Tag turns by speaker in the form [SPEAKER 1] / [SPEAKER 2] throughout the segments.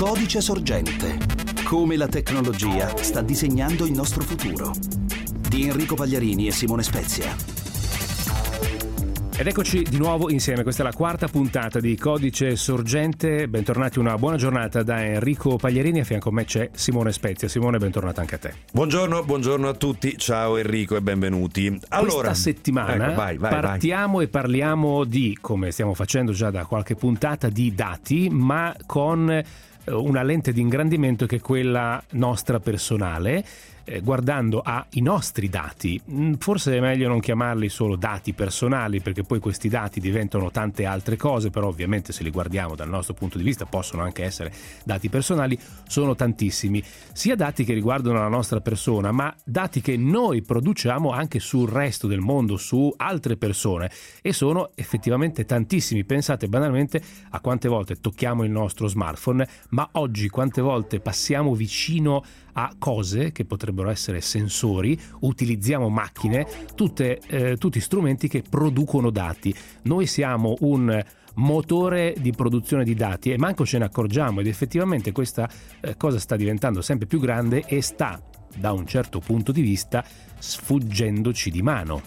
[SPEAKER 1] Codice sorgente. Come la tecnologia sta disegnando il nostro futuro. Di Enrico Pagliarini e Simone Spezia.
[SPEAKER 2] Ed eccoci di nuovo insieme, questa è la quarta puntata di Codice Sorgente. Bentornati, una buona giornata da Enrico Pagliarini. A fianco a me c'è Simone Spezia. Simone, bentornata anche a te.
[SPEAKER 3] Buongiorno, buongiorno a tutti. Ciao Enrico e benvenuti.
[SPEAKER 2] Allora, questa settimana ecco, vai, vai, partiamo vai. e parliamo di, come stiamo facendo già da qualche puntata, di dati, ma con una lente di ingrandimento che è quella nostra personale guardando ai nostri dati. Mm, forse è meglio non chiamarli solo dati personali perché poi questi dati diventano tante altre cose, però ovviamente se li guardiamo dal nostro punto di vista possono anche essere dati personali, sono tantissimi, sia dati che riguardano la nostra persona, ma dati che noi produciamo anche sul resto del mondo, su altre persone e sono effettivamente tantissimi. Pensate banalmente a quante volte tocchiamo il nostro smartphone, ma oggi quante volte passiamo vicino a cose che potrebbero essere sensori, utilizziamo macchine, tutte, eh, tutti strumenti che producono dati. Noi siamo un motore di produzione di dati e manco ce ne accorgiamo ed effettivamente questa eh, cosa sta diventando sempre più grande e sta da un certo punto di vista sfuggendoci di mano.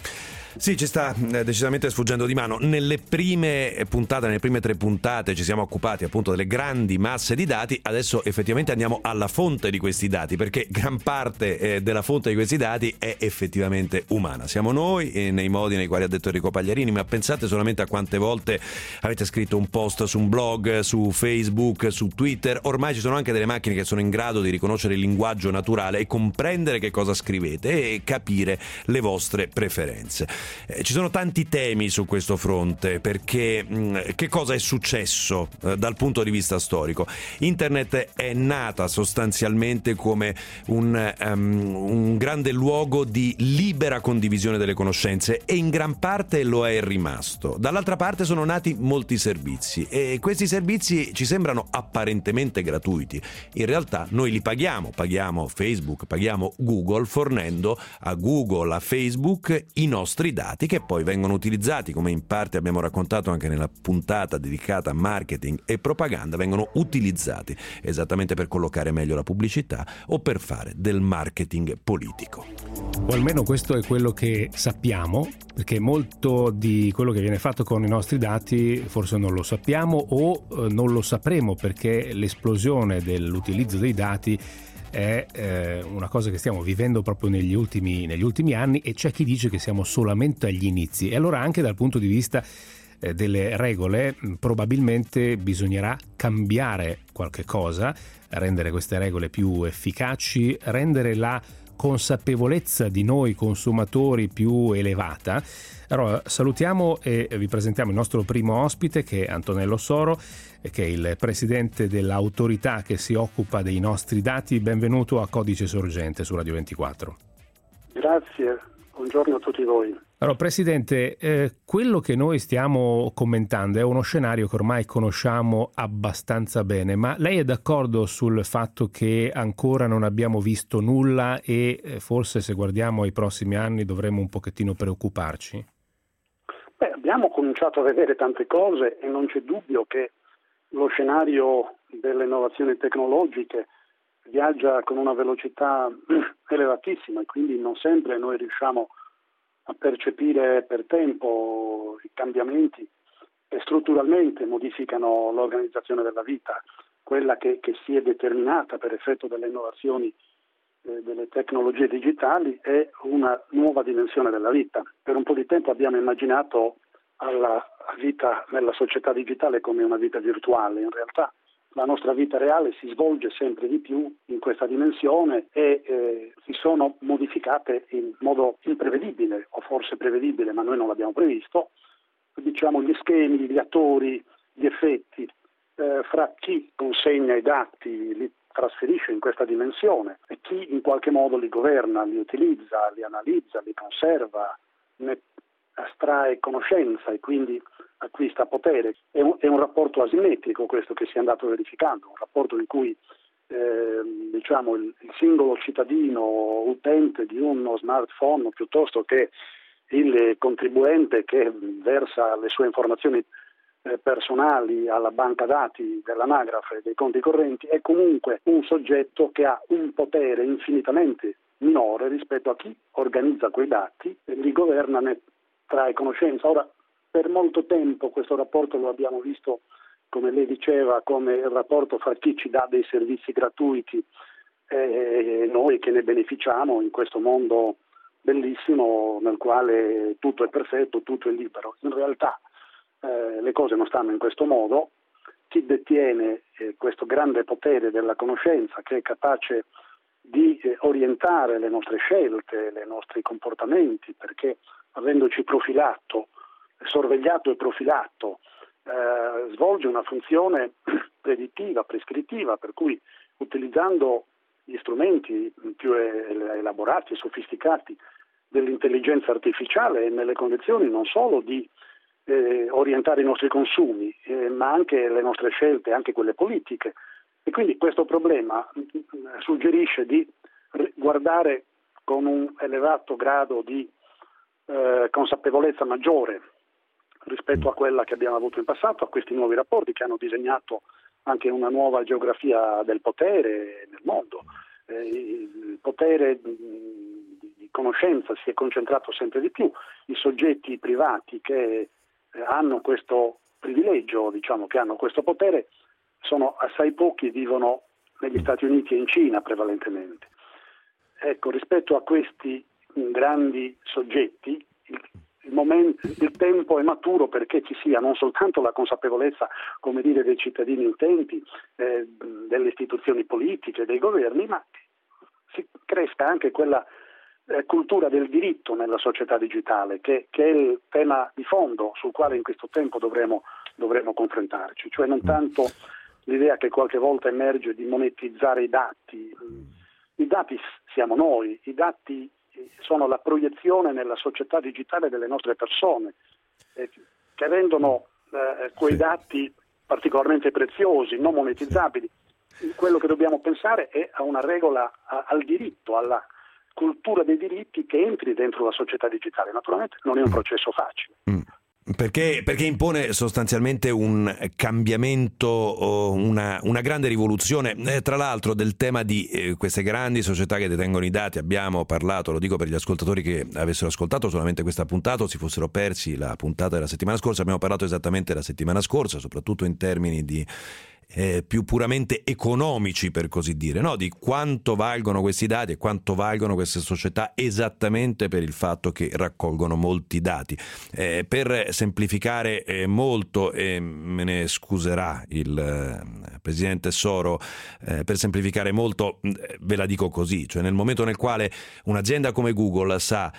[SPEAKER 3] Sì, ci sta eh, decisamente sfuggendo di mano. Nelle prime puntate, nelle prime tre puntate ci siamo occupati appunto delle grandi masse di dati, adesso effettivamente andiamo alla fonte di questi dati, perché gran parte eh, della fonte di questi dati è effettivamente umana. Siamo noi eh, nei modi nei quali ha detto Enrico Pagliarini, ma pensate solamente a quante volte avete scritto un post su un blog, su Facebook, su Twitter, ormai ci sono anche delle macchine che sono in grado di riconoscere il linguaggio naturale e comprendere che cosa scrivete e capire le vostre preferenze. Eh, ci sono tanti temi su questo fronte perché mh, che cosa è successo eh, dal punto di vista storico? Internet è nata sostanzialmente come un, um, un grande luogo di libera condivisione delle conoscenze e in gran parte lo è rimasto. Dall'altra parte sono nati molti servizi e questi servizi ci sembrano apparentemente gratuiti. In realtà noi li paghiamo, paghiamo Facebook, paghiamo Google fornendo a Google, a Facebook i nostri dati che poi vengono utilizzati, come in parte abbiamo raccontato anche nella puntata dedicata a marketing e propaganda, vengono utilizzati esattamente per collocare meglio la pubblicità o per fare del marketing politico.
[SPEAKER 2] O almeno questo è quello che sappiamo, perché molto di quello che viene fatto con i nostri dati forse non lo sappiamo o eh, non lo sapremo perché l'esplosione dell'utilizzo dei dati è eh, una cosa che stiamo vivendo proprio negli ultimi, negli ultimi anni e c'è chi dice che siamo solamente agli inizi. E allora anche dal punto di vista eh, delle regole probabilmente bisognerà cambiare qualche cosa, rendere queste regole più efficaci, rendere la consapevolezza di noi consumatori più elevata. Allora, salutiamo e vi presentiamo il nostro primo ospite che è Antonello Soro, che è il presidente dell'autorità che si occupa dei nostri dati. Benvenuto a Codice Sorgente su Radio 24.
[SPEAKER 4] Grazie, buongiorno a tutti voi.
[SPEAKER 2] Allora, Presidente, eh, quello che noi stiamo commentando è uno scenario che ormai conosciamo abbastanza bene, ma lei è d'accordo sul fatto che ancora non abbiamo visto nulla e eh, forse se guardiamo ai prossimi anni dovremmo un pochettino preoccuparci?
[SPEAKER 4] Beh, abbiamo cominciato a vedere tante cose e non c'è dubbio che lo scenario delle innovazioni tecnologiche viaggia con una velocità elevatissima e quindi non sempre noi riusciamo a percepire per tempo i cambiamenti che strutturalmente modificano l'organizzazione della vita, quella che, che si è determinata per effetto delle innovazioni eh, delle tecnologie digitali è una nuova dimensione della vita. Per un po' di tempo abbiamo immaginato alla vita nella società digitale come una vita virtuale, in realtà. La nostra vita reale si svolge sempre di più in questa dimensione e eh, si sono modificate in modo imprevedibile o forse prevedibile, ma noi non l'abbiamo previsto, diciamo gli schemi, gli attori, gli effetti eh, fra chi consegna i dati, li trasferisce in questa dimensione e chi in qualche modo li governa, li utilizza, li analizza, li conserva, ne astrae conoscenza e quindi acquista potere. È un, è un rapporto asimmetrico questo che si è andato verificando, un rapporto in cui eh, diciamo, il, il, singolo cittadino utente di uno smartphone piuttosto che il contribuente che versa le sue informazioni eh, personali alla banca dati dell'anagrafe dei conti correnti è comunque un soggetto che ha un potere infinitamente minore rispetto a chi organizza quei dati e li governa, trae conoscenza. Ora, per molto tempo questo rapporto lo abbiamo visto, come lei diceva, come il rapporto fra chi ci dà dei servizi gratuiti e noi che ne beneficiamo in questo mondo bellissimo nel quale tutto è perfetto, tutto è libero. In realtà eh, le cose non stanno in questo modo. Chi detiene eh, questo grande potere della conoscenza che è capace di eh, orientare le nostre scelte, i nostri comportamenti, perché avendoci profilato, sorvegliato e profilato, eh, svolge una funzione predittiva, prescrittiva, per cui utilizzando gli strumenti più elaborati e sofisticati dell'intelligenza artificiale e nelle condizioni non solo di eh, orientare i nostri consumi, eh, ma anche le nostre scelte, anche quelle politiche. E quindi questo problema mm, suggerisce di guardare con un elevato grado di eh, consapevolezza maggiore rispetto a quella che abbiamo avuto in passato, a questi nuovi rapporti che hanno disegnato anche una nuova geografia del potere nel mondo. Eh, il potere di conoscenza si è concentrato sempre di più, i soggetti privati che eh, hanno questo privilegio, diciamo che hanno questo potere, sono assai pochi, vivono negli Stati Uniti e in Cina prevalentemente. Ecco, rispetto a questi grandi soggetti, il, momento, il, tempo è maturo perché ci sia non soltanto la consapevolezza, dire, dei cittadini utenti, eh, delle istituzioni politiche, dei governi, ma si cresca anche quella eh, cultura del diritto nella società digitale, che, che, è il tema di fondo sul quale in questo tempo dovremo, dovremo confrontarci, cioè non tanto l'idea che qualche volta emerge di monetizzare i dati. I dati siamo noi, i dati sono la proiezione nella società digitale delle nostre persone, eh, che rendono eh, quei dati particolarmente preziosi, non monetizzabili. Quello che dobbiamo pensare è a una regola, a, al diritto, alla cultura dei diritti che entri dentro la società digitale. Naturalmente non è un processo facile.
[SPEAKER 3] Perché, perché, impone sostanzialmente un cambiamento, una, una grande rivoluzione. Eh, tra l'altro del tema di eh, queste grandi società che detengono i dati abbiamo parlato, lo dico per gli ascoltatori che avessero ascoltato solamente questa puntata o si fossero persi la puntata della settimana scorsa, abbiamo parlato esattamente la settimana scorsa, soprattutto in termini di eh, più puramente economici, per così dire, no? di quanto valgono questi dati e quanto valgono queste società esattamente per il fatto che raccolgono molti dati. Eh, per semplificare eh, molto, e me ne scuserà il eh, presidente Soro, eh, per semplificare molto eh, ve la dico così, cioè nel momento nel quale un'azienda come Google sa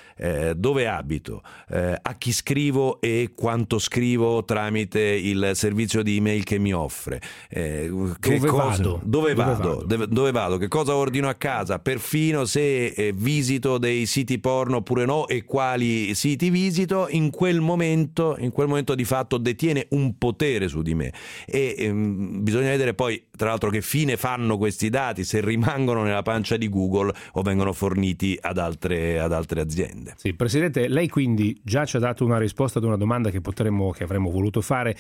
[SPEAKER 3] dove abito, a chi scrivo e quanto scrivo tramite il servizio di email che mi offre,
[SPEAKER 2] eh, dove, cosa,
[SPEAKER 3] vado? Dove, dove, vado? Dove, dove, vado? Che cosa ordino a casa? Perfino se eh, visito dei siti porno oppure no e quali siti visito, in quel momento, in quel momento di fatto detiene un potere su di me. E ehm, bisogna vedere poi, tra l'altro, che fine fanno questi dati, se rimangono nella pancia di Google o vengono forniti ad altre, ad altre aziende.
[SPEAKER 2] Sì, Presidente, lei quindi già ci ha dato una risposta ad una domanda che, potremmo, che avremmo voluto fare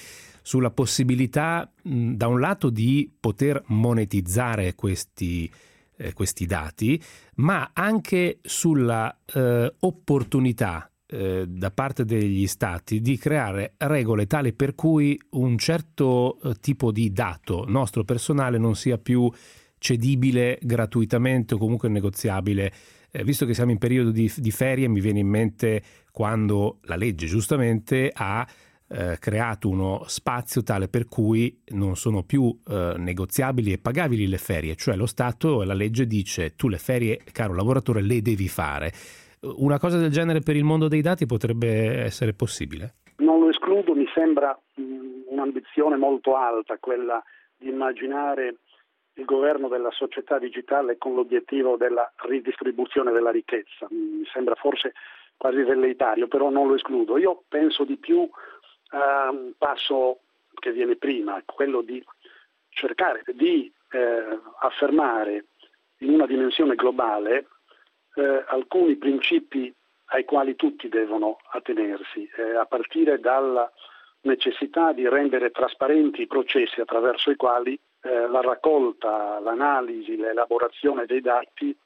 [SPEAKER 2] sulla possibilità, da un lato, di poter monetizzare questi, eh, questi dati, ma anche sulla eh, opportunità eh, da parte degli stati di creare regole tali per cui un certo eh, tipo di dato nostro personale non sia più cedibile gratuitamente o comunque negoziabile. Eh, visto che siamo in periodo di, di ferie, mi viene in mente quando la legge giustamente ha eh, creato uno spazio tale per cui non sono più eh, negoziabili e pagabili le ferie, cioè lo Stato e la legge dice tu le ferie, caro lavoratore, le devi fare. Una cosa del genere per il mondo dei dati potrebbe essere possibile?
[SPEAKER 4] Non lo escludo, mi sembra mh, un'ambizione molto alta quella di immaginare il governo della società digitale con l'obiettivo della ridistribuzione della ricchezza. Mi sembra forse quasi velleitario, però non lo escludo. Io penso di più a un passo che viene prima, quello di cercare di eh, affermare in una dimensione globale eh, alcuni principi ai quali tutti devono attenersi, eh, a partire dalla necessità di rendere trasparenti i processi attraverso i quali eh, la raccolta, l'analisi, l'elaborazione dei dati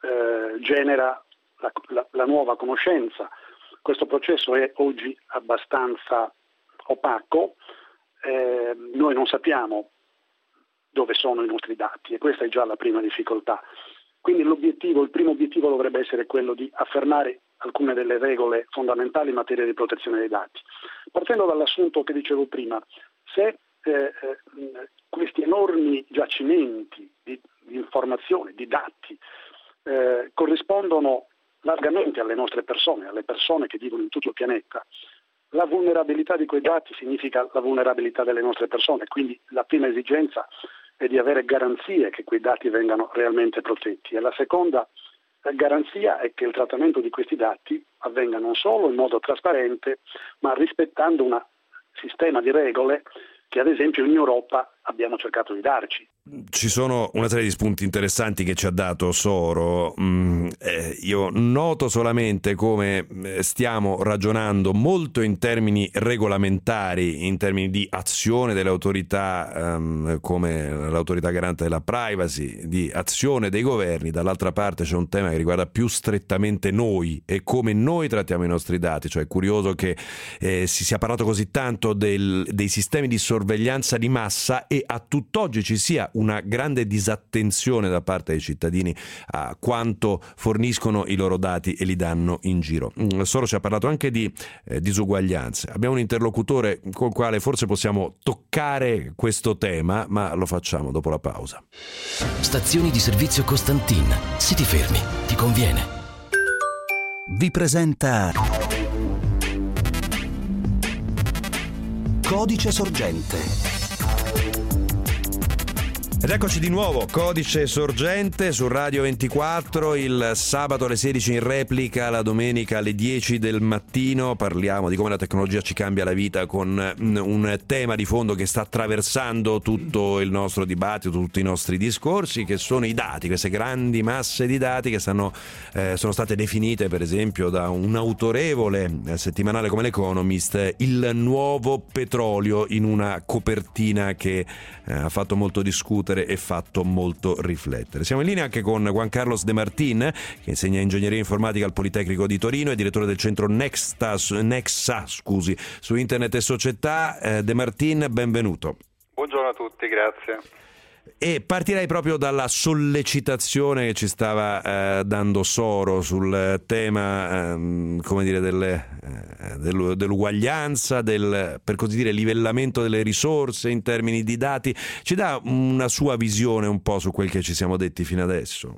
[SPEAKER 4] eh, genera la, la, la nuova conoscenza. Questo processo è oggi abbastanza opaco, eh, noi non sappiamo dove sono i nostri dati e questa è già la prima difficoltà. Quindi il primo obiettivo dovrebbe essere quello di affermare alcune delle regole fondamentali in materia di protezione dei dati. Partendo dall'assunto che dicevo prima, se eh, eh, questi enormi giacimenti di, di informazioni, di dati, eh, corrispondono largamente alle nostre persone, alle persone che vivono in tutto il pianeta, la vulnerabilità di quei dati significa la vulnerabilità delle nostre persone, quindi la prima esigenza è di avere garanzie che quei dati vengano realmente protetti e la seconda garanzia è che il trattamento di questi dati avvenga non solo in modo trasparente, ma rispettando un sistema di regole che ad esempio in Europa abbiamo cercato di darci.
[SPEAKER 3] Ci sono una serie di spunti interessanti che ci ha dato Soro. Mm, eh, io noto solamente come eh, stiamo ragionando molto in termini regolamentari, in termini di azione delle autorità ehm, come l'autorità garante della privacy, di azione dei governi. Dall'altra parte c'è un tema che riguarda più strettamente noi e come noi trattiamo i nostri dati. Cioè è curioso che eh, si sia parlato così tanto del, dei sistemi di sorveglianza di massa e a tutt'oggi ci sia una grande disattenzione da parte dei cittadini a quanto forniscono i loro dati e li danno in giro. Mm, Soro ci ha parlato anche di eh, disuguaglianze. Abbiamo un interlocutore con il quale forse possiamo toccare questo tema, ma lo facciamo dopo la pausa.
[SPEAKER 5] Stazioni di servizio Costantin. Se ti fermi, ti conviene.
[SPEAKER 1] Vi presenta Codice sorgente
[SPEAKER 3] ed eccoci di nuovo, codice sorgente su Radio 24, il sabato alle 16 in replica, la domenica alle 10 del mattino. Parliamo di come la tecnologia ci cambia la vita con mm, un tema di fondo che sta attraversando tutto il nostro dibattito, tutti i nostri discorsi, che sono i dati, queste grandi masse di dati che stanno, eh, sono state definite per esempio da un autorevole eh, settimanale come l'Economist, il nuovo petrolio in una copertina che eh, ha fatto molto discutere discutere e fatto molto riflettere. Siamo in linea anche con Juan Carlos De Martin, che insegna ingegneria informatica al Politecnico di Torino e direttore del centro Nexa, Nexa scusi, su internet e società. Eh, De Martin, benvenuto.
[SPEAKER 6] Buongiorno a tutti, grazie.
[SPEAKER 3] E partirei proprio dalla sollecitazione che ci stava eh, dando Soro sul tema ehm, come dire, delle, eh, dell'uguaglianza, del per così dire livellamento delle risorse in termini di dati. Ci dà una sua visione un po' su quel che ci siamo detti fino adesso?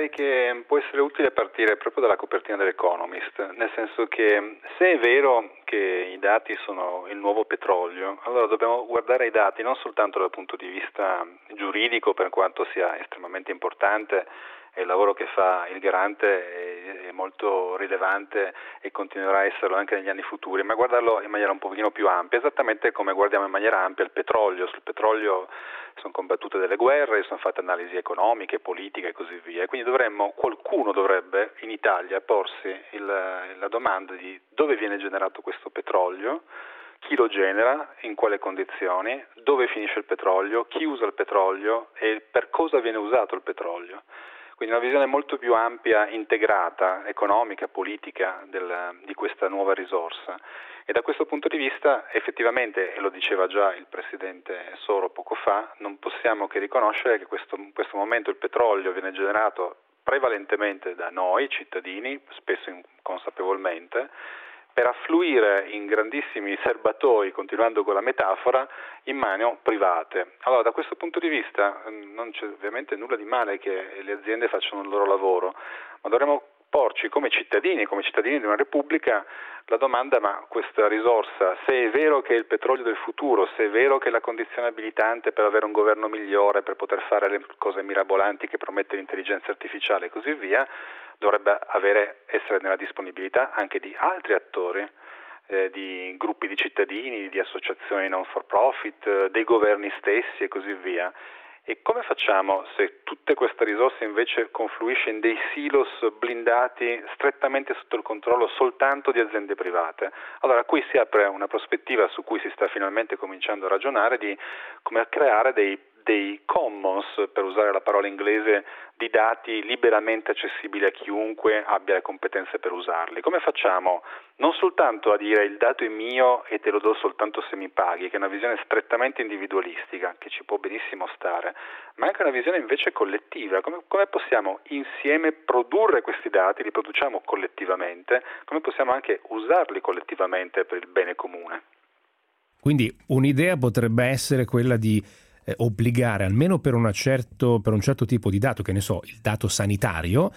[SPEAKER 6] Direi che può essere utile partire proprio dalla copertina dell'Economist, nel senso che se è vero che i dati sono il nuovo petrolio, allora dobbiamo guardare i dati non soltanto dal punto di vista giuridico, per quanto sia estremamente importante e il lavoro che fa il garante è molto rilevante e continuerà a esserlo anche negli anni futuri, ma guardarlo in maniera un pochino più ampia, esattamente come guardiamo in maniera ampia il petrolio. Sul petrolio sono combattute delle guerre, sono fatte analisi economiche, politiche e così via. Quindi dovremmo, qualcuno dovrebbe in Italia porsi il, la domanda di dove viene generato questo petrolio, chi lo genera, in quale condizioni, dove finisce il petrolio, chi usa il petrolio e per cosa viene usato il petrolio. Quindi una visione molto più ampia, integrata, economica, politica del, di questa nuova risorsa. E da questo punto di vista effettivamente, e lo diceva già il Presidente Soro poco fa, non possiamo che riconoscere che questo, in questo momento il petrolio viene generato prevalentemente da noi cittadini, spesso inconsapevolmente, per affluire in grandissimi serbatoi, continuando con la metafora, in mani private. Allora da questo punto di vista mm, non c'è ovviamente nulla di male che le aziende facciano il loro lavoro, ma dovremmo porci come cittadini, come cittadini di una Repubblica, la domanda ma questa risorsa, se è vero che è il petrolio del futuro, se è vero che è la condizione abilitante per avere un governo migliore, per poter fare le cose mirabolanti che promette l'intelligenza artificiale e così via, dovrebbe avere, essere nella disponibilità anche di altri attori, eh, di gruppi di cittadini, di associazioni non for profit, eh, dei governi stessi e così via. E come facciamo se tutte queste risorse invece confluisce in dei silos blindati strettamente sotto il controllo soltanto di aziende private? Allora qui si apre una prospettiva su cui si sta finalmente cominciando a ragionare di come creare dei dei commons, per usare la parola inglese, di dati liberamente accessibili a chiunque abbia le competenze per usarli. Come facciamo non soltanto a dire il dato è mio e te lo do soltanto se mi paghi, che è una visione strettamente individualistica, che ci può benissimo stare, ma anche una visione invece collettiva. Come, come possiamo insieme produrre questi dati, li produciamo collettivamente, come possiamo anche usarli collettivamente per il bene comune?
[SPEAKER 2] Quindi un'idea potrebbe essere quella di eh, obbligare, almeno per, certo, per un certo tipo di dato, che ne so, il dato sanitario,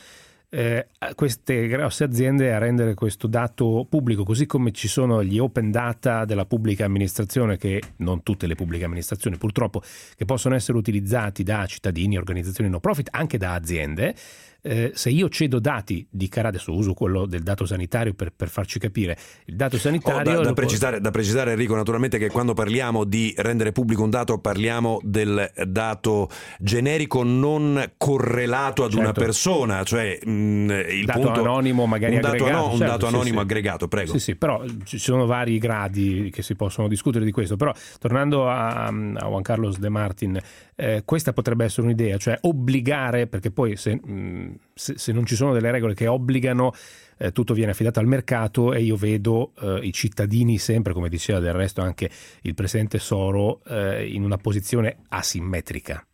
[SPEAKER 2] eh, queste grosse aziende a rendere questo dato pubblico, così come ci sono gli open data della pubblica amministrazione, che non tutte le pubbliche amministrazioni purtroppo, che possono essere utilizzati da cittadini, organizzazioni no profit, anche da aziende eh, se io cedo dati di cara, adesso uso quello del dato sanitario per, per farci capire, il dato sanitario...
[SPEAKER 3] Oh, da, da, precisare, da, precisare, Enrico naturalmente che quando parliamo di rendere pubblico un dato parliamo del dato generico non correlato ad certo. una persona, cioè mh, mm, il
[SPEAKER 2] dato
[SPEAKER 3] punto,
[SPEAKER 2] anonimo magari
[SPEAKER 3] un dato,
[SPEAKER 2] aggregato,
[SPEAKER 3] no, un
[SPEAKER 2] certo,
[SPEAKER 3] dato
[SPEAKER 2] sì,
[SPEAKER 3] anonimo
[SPEAKER 2] sì.
[SPEAKER 3] aggregato, prego.
[SPEAKER 2] Sì, sì, però ci sono vari gradi che si possono discutere di questo, però tornando a, a Juan Carlos De Martin, eh, questa potrebbe essere un'idea, cioè obbligare, perché poi se, mh, mm, se, se non ci sono delle regole che obbligano, eh, tutto viene affidato al mercato e io vedo eh, i cittadini sempre, come diceva del resto anche il presidente Soro, eh, in una posizione asimmetrica.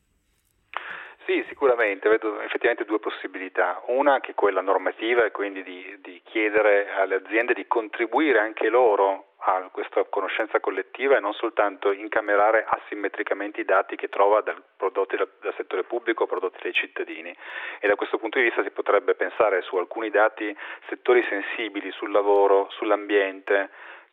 [SPEAKER 6] Sì, sicuramente, vedo effettivamente due possibilità. Una che è quella normativa e quindi di, di chiedere alle aziende di contribuire anche loro a questa conoscenza collettiva e non soltanto incamerare asimmetricamente i dati che trova dal, prodotti dal, dal, settore pubblico prodotti dai cittadini. E da questo punto di vista si potrebbe pensare su alcuni dati, settori sensibili sul lavoro, sull'ambiente,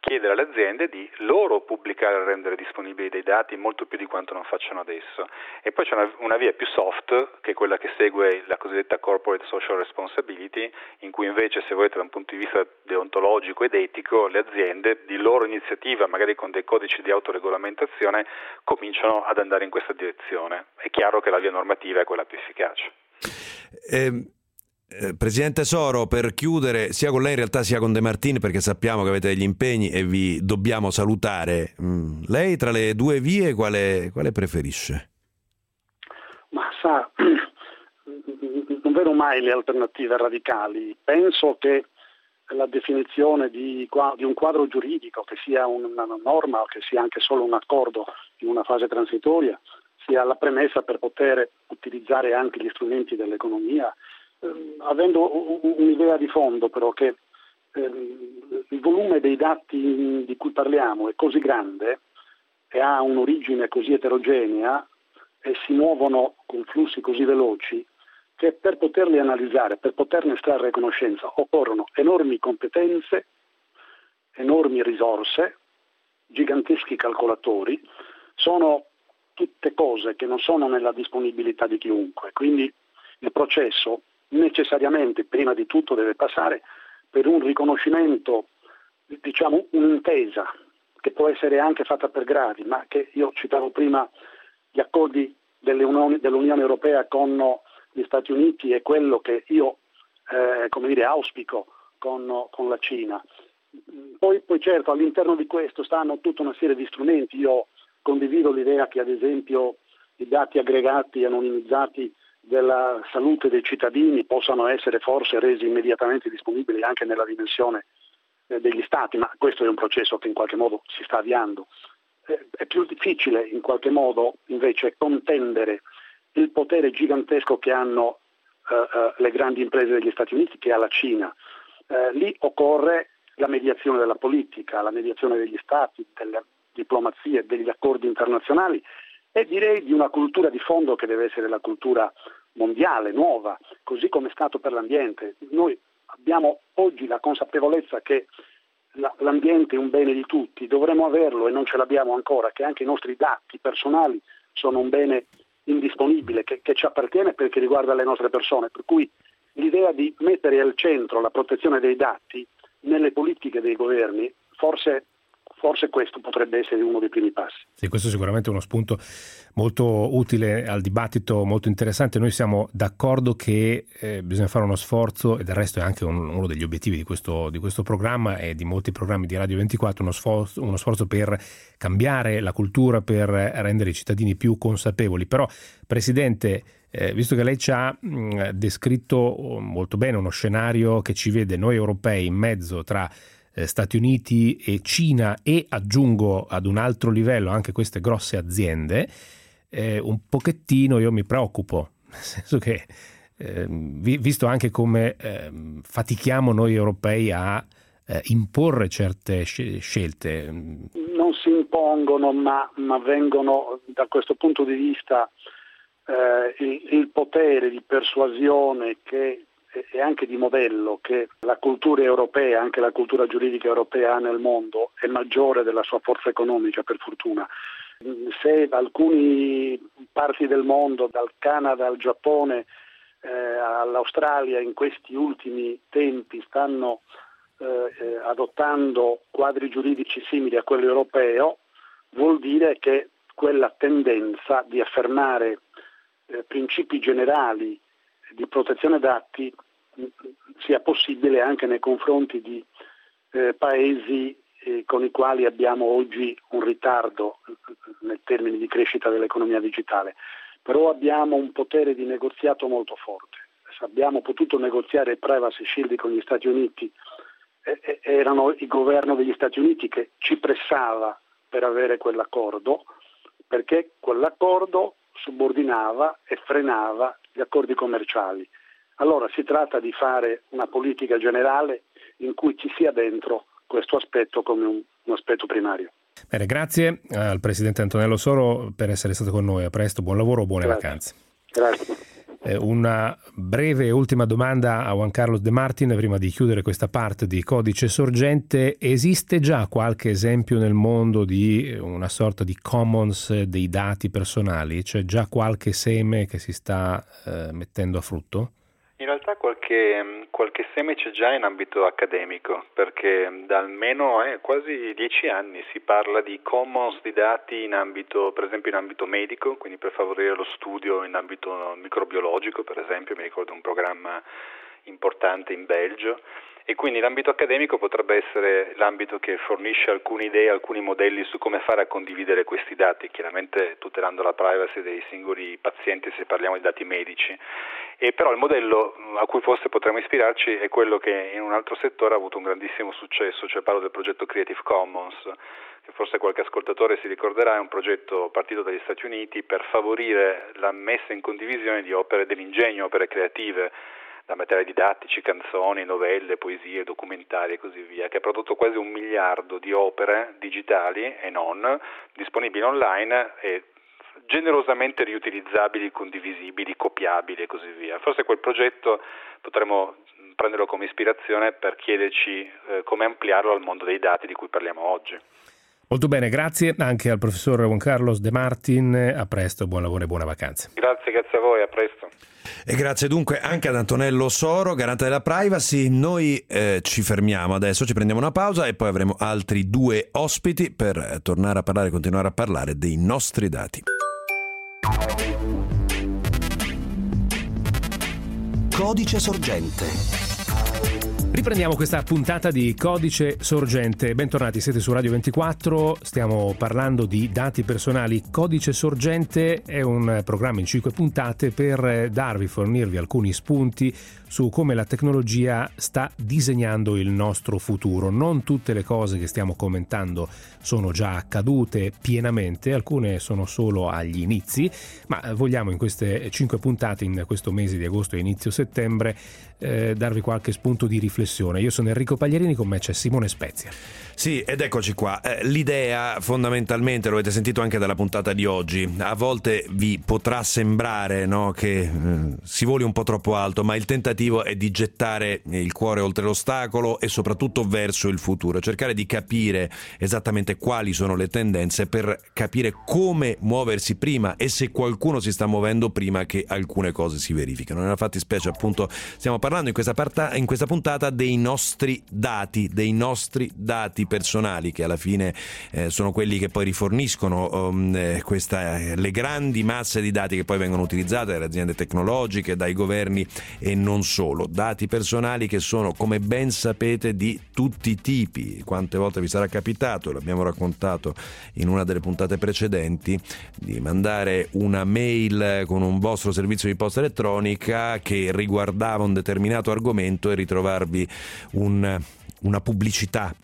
[SPEAKER 6] chiedere alle aziende di loro pubblicare e rendere disponibili dei dati molto più di quanto non facciano adesso. E poi c'è una, una, via più soft, che è quella che segue la cosiddetta corporate social responsibility, in cui invece, se volete, da un punto di vista deontologico ed etico, le aziende di loro iniziativa, magari con dei codici di autoregolamentazione, cominciano ad andare in questa direzione. È chiaro che la via normativa è quella più efficace.
[SPEAKER 3] Eh, eh, Presidente Soro, per chiudere sia con lei in realtà sia con De Martini, perché sappiamo che avete degli impegni e vi dobbiamo salutare, mm, lei tra le due vie quale, quale preferisce?
[SPEAKER 4] Ma sa, non vedo mai le alternative radicali. Penso che la definizione di, di, un quadro giuridico, che sia una norma o che sia anche solo un accordo in una fase transitoria, sia la premessa per poter utilizzare anche gli strumenti dell'economia ehm, avendo un'idea di fondo però che ehm, il volume dei dati di cui parliamo è così grande e ha un'origine così eterogenea e si muovono con flussi così veloci che per poterli analizzare, per poterne estrarre conoscenza, occorrono enormi competenze, enormi risorse, giganteschi calcolatori, sono tutte cose che non sono nella disponibilità di chiunque, quindi il processo necessariamente prima di tutto deve passare per un riconoscimento, diciamo un'intesa che può essere anche fatta per gradi, ma che io citavo prima gli accordi dell'Unione Europea con gli Stati Uniti e quello che io eh, come dire, auspico con, con la Cina. Poi, poi, certo all'interno di questo stanno tutta una serie di strumenti, io condivido l'idea che ad esempio i dati aggregati e anonimizzati della salute dei cittadini possano essere forse resi immediatamente disponibili anche nella dimensione eh, degli Stati, ma questo è un processo che in qualche modo si sta avviando. Eh, è più difficile in qualche modo invece contendere il potere gigantesco che hanno eh, eh le grandi imprese degli Stati Uniti che ha la Cina. Eh, lì occorre la mediazione della politica, la mediazione degli Stati, delle diplomazie, degli accordi internazionali e direi di una cultura di fondo che deve essere la cultura mondiale, nuova, così come è stato per l'ambiente. Noi abbiamo oggi la consapevolezza che l'ambiente è un bene di tutti, dovremmo averlo e non ce l'abbiamo ancora, che anche i nostri dati personali sono un bene indisponibile che, che ci appartiene perché riguarda le nostre persone. Per cui l'idea di mettere al centro la protezione dei dati nelle politiche dei governi forse forse questo potrebbe essere uno dei primi passi.
[SPEAKER 2] Sì, questo è sicuramente uno spunto molto utile al dibattito, molto interessante. Noi siamo d'accordo che eh, bisogna fare uno sforzo, e del resto è anche un, uno degli obiettivi di questo, di questo, programma e di molti programmi di Radio 24, uno sforzo, uno sforzo per cambiare la cultura, per rendere i cittadini più consapevoli. Però, Presidente, eh, visto che lei ci ha mh, descritto oh, molto bene uno scenario che ci vede noi europei in mezzo tra eh, Stati Uniti e Cina e aggiungo ad un altro livello anche queste grosse aziende, eh, un pochettino io mi preoccupo, nel senso che eh, visto anche come ehm, fatichiamo noi europei a eh, imporre certe scelte.
[SPEAKER 4] Non si impongono, ma, ma vengono da questo punto di vista eh, il, il, potere di persuasione che e anche di modello che la cultura europea, anche la cultura giuridica europea ha nel mondo è maggiore della sua forza economica per fortuna. Se alcune parti del mondo, dal Canada al Giappone eh, all'Australia in questi ultimi tempi stanno eh, eh adottando quadri giuridici simili a quello europeo, vuol dire che quella tendenza di affermare eh, principi generali di protezione dati sia possibile anche nei confronti di eh, paesi eh, con i quali abbiamo oggi un ritardo eh, nei termini di crescita dell'economia digitale, però abbiamo un potere di negoziato molto forte. Abbiamo potuto negoziare il privacy shield con gli Stati Uniti, eh, erano il governo degli Stati Uniti che ci pressava per avere quell'accordo, perché quell'accordo subordinava e frenava gli accordi commerciali. Allora si tratta di fare una politica generale in cui ci sia dentro questo aspetto come un, un aspetto primario.
[SPEAKER 2] Bene, grazie al Presidente Antonello Soro per essere stato con noi. A presto, buon lavoro, buone
[SPEAKER 4] grazie.
[SPEAKER 2] vacanze.
[SPEAKER 4] Grazie.
[SPEAKER 2] Eh, una breve e ultima domanda a Juan Carlos De Martin prima di chiudere questa parte di codice sorgente. Esiste già qualche esempio nel mondo di una sorta di commons dei dati personali? C'è già qualche seme che si sta eh, mettendo a frutto?
[SPEAKER 6] In realtà qualche, qualche seme c'è già in ambito accademico, perché da almeno eh, quasi dieci anni si parla di commons di dati ambito, per esempio in ambito medico, quindi per favorire lo studio in ambito microbiologico, per esempio, mi ricordo un programma importante in Belgio e quindi l'ambito accademico potrebbe essere l'ambito che fornisce alcune idee, alcuni modelli su come fare a condividere questi dati, chiaramente tutelando la privacy dei singoli pazienti se parliamo di dati medici. E però il modello a cui forse potremmo ispirarci è quello che in un altro settore ha avuto un grandissimo successo, cioè parlo del progetto Creative Commons, che forse qualche ascoltatore si ricorderà, è un progetto partito dagli Stati Uniti per favorire la messa in condivisione di opere dell'ingegno, opere creative da materiali didattici, canzoni, novelle, poesie, documentari e così via, che ha prodotto quasi un miliardo di opere digitali e non disponibili online e generosamente riutilizzabili, condivisibili, copiabili e così via. Forse quel progetto potremmo prenderlo come ispirazione per chiederci eh, come ampliarlo al mondo dei dati di cui parliamo oggi.
[SPEAKER 2] Molto bene, grazie anche al professor Juan Carlos De Martin. A presto, buon lavoro e buone vacanze.
[SPEAKER 6] Grazie, grazie a voi, a presto.
[SPEAKER 3] E grazie dunque anche ad Antonello Soro, garante della privacy. Noi eh, ci fermiamo adesso, ci prendiamo una pausa e poi avremo altri due ospiti per tornare a parlare, continuare a parlare dei nostri dati.
[SPEAKER 1] Codice sorgente
[SPEAKER 2] Riprendiamo questa puntata di Codice Sorgente. Bentornati, siete su Radio 24, stiamo parlando di dati personali. Codice Sorgente è un programma in cinque puntate per darvi, fornirvi alcuni spunti su come la tecnologia sta disegnando il nostro futuro. Non tutte le cose che stiamo commentando sono già accadute pienamente, alcune sono solo agli inizi, ma vogliamo in queste cinque puntate, in questo mese di agosto e inizio settembre, eh, darvi qualche spunto di riflessione. Io sono Enrico Pagliarini, con me c'è Simone Spezia.
[SPEAKER 3] Sì, ed eccoci qua. Eh, l'idea fondamentalmente, lo avete sentito anche dalla puntata di oggi, a volte vi potrà sembrare no, che eh, si voli un po' troppo alto, ma il tentativo è di gettare il cuore oltre l'ostacolo e soprattutto verso il futuro, cercare di capire esattamente quali sono le tendenze per capire come muoversi prima e se qualcuno si sta muovendo prima che alcune cose si verificano. Nella fattispecie appunto stiamo parlando in questa, parta- in questa puntata dei nostri dati, dei nostri dati personali che alla fine eh, sono quelli che poi riforniscono um, eh, questa, eh, le grandi masse di dati che poi vengono utilizzate dalle aziende tecnologiche, dai governi e non solo. Dati personali che sono, come ben sapete, di tutti i tipi. Quante volte vi sarà capitato, l'abbiamo raccontato in una delle puntate precedenti, di mandare una mail con un vostro servizio di posta elettronica che riguardava un determinato argomento e ritrovarvi un, una pubblicità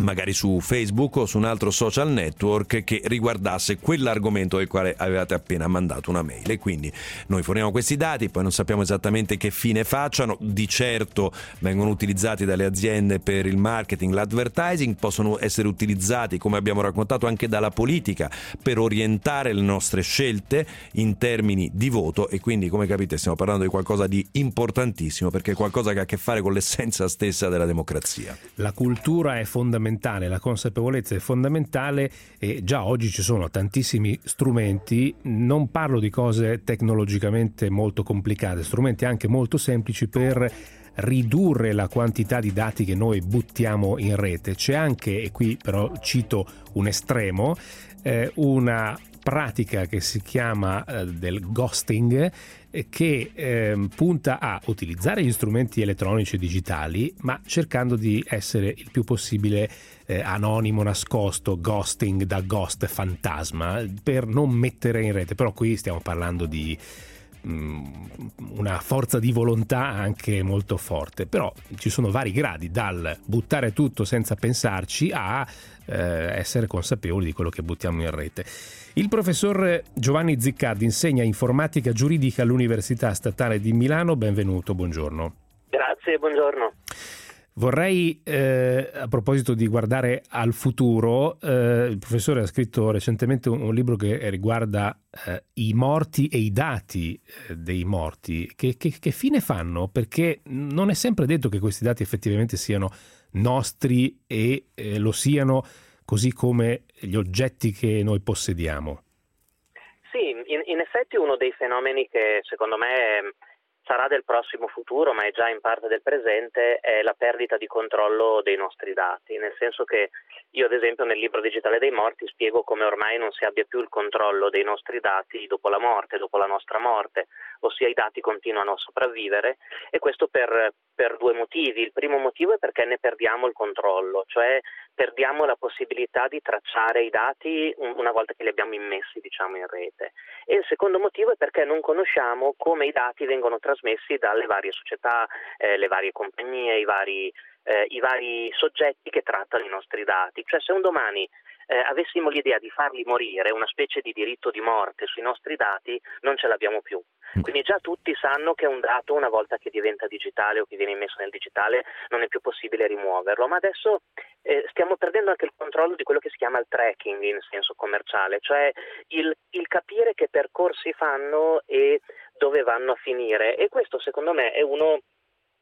[SPEAKER 3] magari su Facebook o su un altro social network che riguardasse quell'argomento del quale avevate appena mandato una mail. E quindi noi forniamo questi dati poi non sappiamo esattamente che fine facciano. Di certo vengono utilizzati dalle aziende per il marketing l'advertising possono essere utilizzati come abbiamo raccontato anche dalla politica per orientare le nostre scelte in termini di voto. E quindi come capite stiamo parlando di qualcosa di importantissimo perché è qualcosa che ha a che fare con l'essenza stessa della democrazia.
[SPEAKER 2] La cultura è fondamentale fondamentale, la consapevolezza è fondamentale e già oggi ci sono tantissimi strumenti, non parlo di cose tecnologicamente molto complicate, strumenti anche molto semplici per ridurre la quantità di dati che noi buttiamo in rete. C'è anche, e qui però cito un estremo, eh, una pratica che si chiama eh, del ghosting eh, che eh, punta a utilizzare gli strumenti elettronici e digitali ma cercando di essere il più possibile eh, anonimo, nascosto, ghosting da ghost fantasma per non mettere in rete. Però qui stiamo parlando di una forza di volontà anche molto forte però ci sono vari gradi dal buttare tutto senza pensarci a eh, essere consapevoli di quello che buttiamo in rete. Il professor Giovanni Ziccardi insegna informatica giuridica all'Università Statale di Milano. Benvenuto, buongiorno.
[SPEAKER 7] Grazie, buongiorno.
[SPEAKER 2] Vorrei, eh, a proposito di guardare al futuro, eh, il professore ha scritto recentemente un, un libro che riguarda eh, i morti e i dati eh, dei morti. Che, che, che fine fanno? Perché non è sempre detto che questi dati effettivamente siano nostri e eh, lo siano così come gli oggetti che noi possediamo.
[SPEAKER 7] Sì, in, in effetti uno dei fenomeni che secondo me sarà del prossimo futuro, ma è già in parte del presente, è la perdita di controllo dei nostri dati, nel senso che io ad esempio nel libro digitale dei morti spiego come ormai non si abbia più il controllo dei nostri dati dopo la morte, dopo la nostra morte, ossia i dati continuano a sopravvivere e questo per, per due motivi. Il primo motivo è perché ne perdiamo il controllo, cioè perdiamo la possibilità di tracciare i dati una volta che li abbiamo immessi diciamo, in rete. E il secondo motivo è perché non conosciamo come i dati vengono trasmessi dalle varie società, eh, le varie compagnie, i vari, eh, i vari soggetti che trattano i nostri dati. Cioè se un domani eh, avessimo l'idea di farli morire, una specie di diritto di morte sui nostri dati, non ce l'abbiamo più. Mm. Quindi già tutti sanno che un dato una volta che diventa digitale o che viene immesso nel digitale non è più possibile rimuoverlo, ma adesso eh, stiamo perdendo anche il controllo di quello che si chiama il tracking in senso commerciale, cioè il, il capire che percorsi fanno e dove vanno a finire e questo secondo me è uno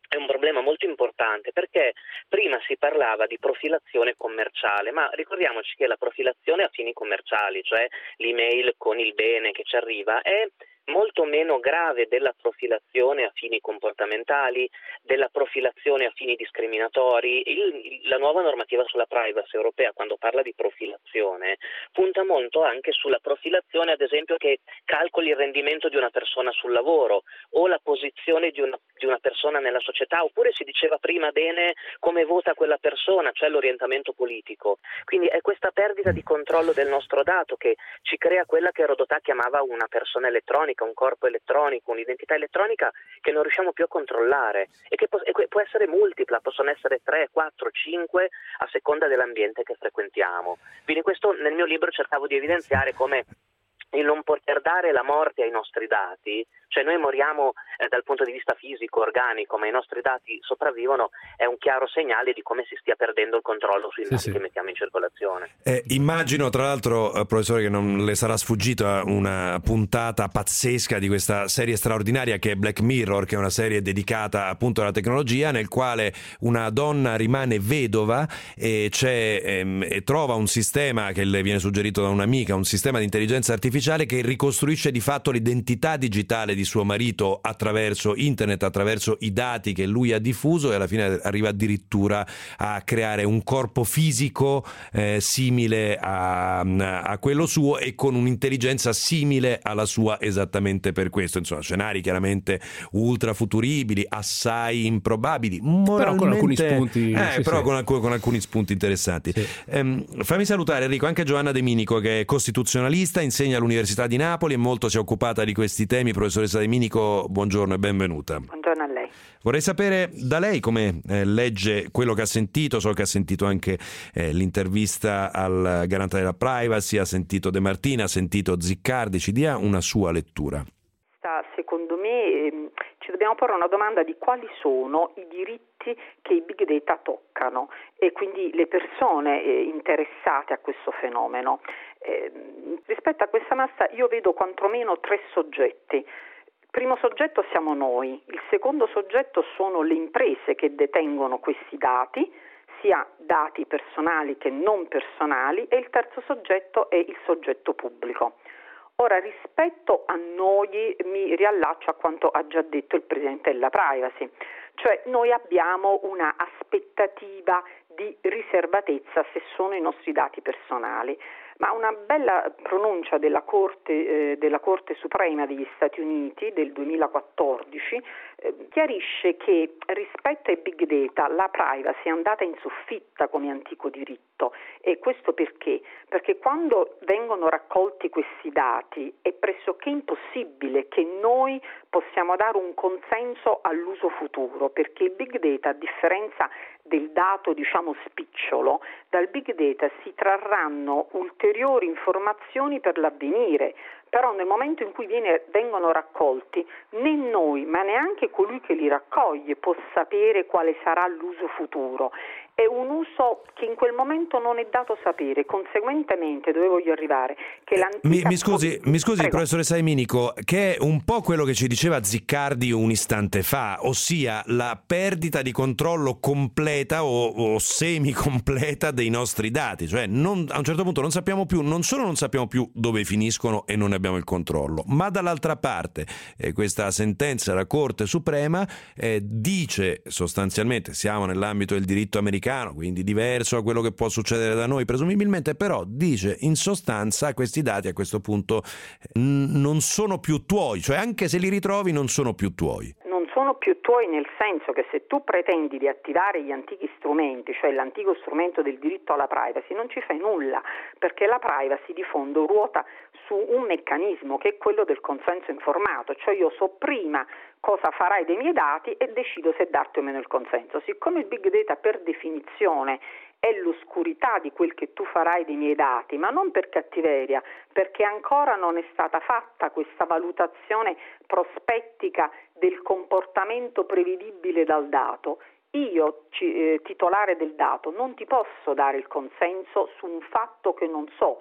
[SPEAKER 7] è un problema molto importante perché prima si parlava di profilazione commerciale, ma ricordiamoci che la profilazione a fini commerciali, cioè l'email con il bene che ci arriva, è molto meno grave della profilazione a fini comportamentali, della profilazione a fini discriminatori. Il, la nuova normativa sulla privacy europea, quando parla di profilazione, punta molto anche sulla profilazione, ad esempio, che calcoli il rendimento di una persona sul lavoro o la posizione di una, di una persona nella società, oppure si diceva prima bene come vota quella persona, cioè l'orientamento politico. Quindi è questa perdita di controllo del nostro dato che ci crea quella che Rodotà chiamava una persona elettronica elettronica, un corpo elettronico, un'identità elettronica che non riusciamo più a controllare e che può, e può essere multipla, possono essere 3, 4, 5 a seconda dell'ambiente che frequentiamo. Quindi questo nel mio libro cercavo di evidenziare come il non poter dare la morte ai nostri dati, cioè noi moriamo eh, dal punto di vista fisico, organico, ma i nostri dati sopravvivono, è un chiaro segnale di come si stia perdendo il controllo sui sì, dati sì. che mettiamo in circolazione.
[SPEAKER 3] Eh, immagino tra l'altro, eh, professore, che non le sarà sfuggita una puntata pazzesca di questa serie straordinaria che è Black Mirror, che è una serie dedicata appunto alla tecnologia, nel quale una donna rimane vedova e, ehm, e trova un sistema che le viene suggerito da un'amica, un sistema di intelligenza artificiale artificiale che ricostruisce di fatto l'identità digitale di suo marito attraverso internet, attraverso i dati che lui ha diffuso e alla fine arriva addirittura a creare un corpo fisico eh, simile a, a, quello suo e con un'intelligenza simile alla sua esattamente per questo. Insomma, scenari chiaramente ultra futuribili, assai improbabili,
[SPEAKER 2] però con alcuni spunti,
[SPEAKER 3] eh, sì, però sì. Con, con, alcuni spunti interessanti. Sì. Eh, fammi salutare Enrico anche Giovanna De Minico che è costituzionalista, insegna all'Università di Napoli e molto si è occupata di questi temi. Professoressa De Minico, buongiorno e benvenuta.
[SPEAKER 8] Buongiorno a lei.
[SPEAKER 3] Vorrei sapere da lei come eh, legge quello che ha sentito, so che ha sentito anche eh, l'intervista al garante della privacy, ha sentito De Martina, ha sentito Ziccardi, ci dia una sua lettura.
[SPEAKER 8] Secondo me ehm, ci dobbiamo porre una domanda di quali sono i diritti che i big data toccano e quindi le persone eh, interessate a questo fenomeno. Eh, rispetto a questa massa io vedo quantomeno tre soggetti. Il primo soggetto siamo noi, il secondo soggetto sono le imprese che detengono questi dati, sia dati personali che non personali e il terzo soggetto è il soggetto pubblico. Ora, rispetto a noi, mi riallaccio a quanto ha già detto il Presidente della Privacy, cioè noi abbiamo una aspettativa di riservatezza se sono i nostri dati personali ma una bella pronuncia della Corte, eh, della Corte Suprema degli Stati Uniti del 2014 eh, chiarisce che rispetto ai big data la privacy è andata in soffitta come antico diritto e questo perché? Perché quando vengono raccolti questi dati è pressoché impossibile che noi possiamo dare un consenso all'uso futuro perché il big data a differenza del dato diciamo spicciolo dal big data si trarranno ulteriori informazioni per l'avvenire, però nel momento in cui viene, vengono raccolti né noi ma neanche colui che li raccoglie può sapere quale sarà l'uso futuro. È un uso che in quel momento non è dato sapere, conseguentemente dove voglio arrivare? Che l'antica...
[SPEAKER 3] mi, mi scusi, mi scusi professoressa Eminico, che è un po' quello che ci diceva Ziccardi un istante fa, ossia la perdita di controllo completa o, o semi-completa dei nostri dati, cioè non, a un certo punto non sappiamo più, non solo non sappiamo più dove finiscono e non abbiamo il controllo. Ma dall'altra parte eh, questa sentenza della Corte Suprema eh, dice sostanzialmente, siamo nell'ambito del diritto americano, quindi diverso da quello che può succedere da noi presumibilmente, però dice in sostanza questi dati a questo punto n- non sono più tuoi, cioè anche se li ritrovi non sono più tuoi
[SPEAKER 8] sono più tuoi nel senso che se tu pretendi di attivare gli antichi strumenti, cioè l'antico strumento del diritto alla privacy, non ci fai nulla, perché la privacy di fondo ruota su un meccanismo che è quello del consenso informato, cioè io so prima cosa farai dei miei dati e decido se darti o meno il consenso. Siccome il big data per definizione è l'oscurità di quel che tu farai dei miei dati, ma non per cattiveria, perché ancora non è stata fatta questa valutazione prospettica del comportamento prevedibile dal dato. Io, eh, titolare del dato, non ti posso dare il consenso su un fatto che non so,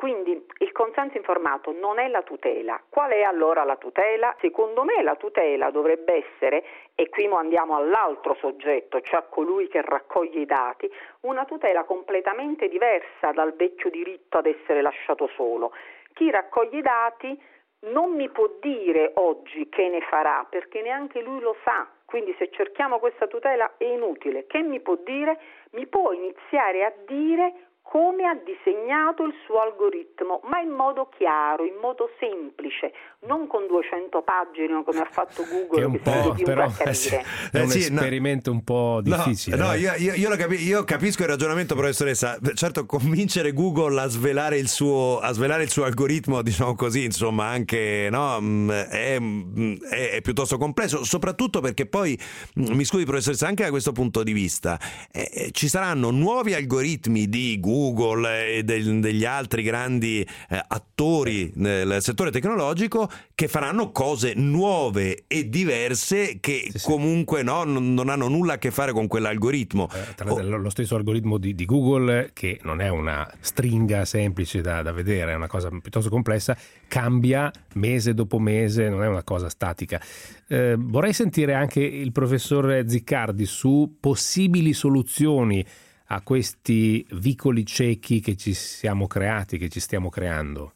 [SPEAKER 8] quindi il consenso informato non è la tutela. Qual è allora la tutela? Secondo me la tutela dovrebbe essere, e qui andiamo all'altro soggetto, cioè a colui che raccoglie i dati, una tutela completamente diversa dal vecchio diritto ad essere lasciato solo. Chi raccoglie i dati non mi può dire oggi che ne farà, perché neanche lui lo sa. Quindi se cerchiamo questa tutela è inutile. Che mi può dire? Mi può iniziare a dire come ha disegnato il suo algoritmo, ma in modo chiaro, in modo semplice, non con 200 pagine come ha fatto Google.
[SPEAKER 2] Che un po', però, eh sì, è un sì, esperimento no, un po' difficile.
[SPEAKER 3] No, no eh. io, io, io, capi, io, capisco il ragionamento, professoressa. Certo, convincere Google a svelare il suo, a svelare il suo algoritmo, diciamo così, insomma, anche no, mm, è, mm, è, è, piuttosto complesso, soprattutto perché poi, mm, mi scusi professoressa, anche da questo punto di vista, eh ci saranno nuovi algoritmi di Google Google e del, degli altri grandi eh, attori nel settore tecnologico che faranno cose nuove e diverse che sì, comunque sì. No, non, hanno nulla a che fare con quell'algoritmo.
[SPEAKER 2] Eh, tra oh. lo stesso algoritmo di, di, Google, che non è una stringa semplice da, da vedere, è una cosa piuttosto complessa, cambia mese dopo mese, non è una cosa statica. Eh, vorrei sentire anche il professor Ziccardi su possibili soluzioni a questi vicoli ciechi che ci siamo creati, che ci stiamo creando?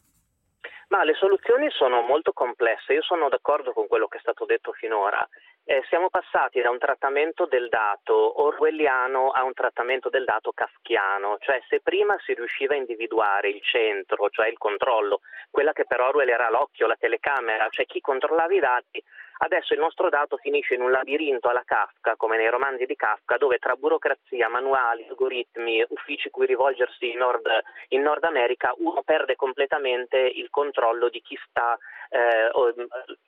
[SPEAKER 7] Ma le soluzioni sono molto complesse, io sono d'accordo con quello che è stato detto finora. Eh, siamo passati da un trattamento del dato orwelliano a un trattamento del dato kafkiano, cioè se prima si riusciva a individuare il centro, cioè il controllo, quella che per Orwell era l'occhio, la telecamera, cioè chi controllava i dati, Adesso il nostro dato finisce in un labirinto alla Kafka, come nei romanzi di Kafka, dove tra burocrazia, manuali, algoritmi, uffici cui rivolgersi in Nord, in Nord America, uno perde completamente il controllo di chi sta eh,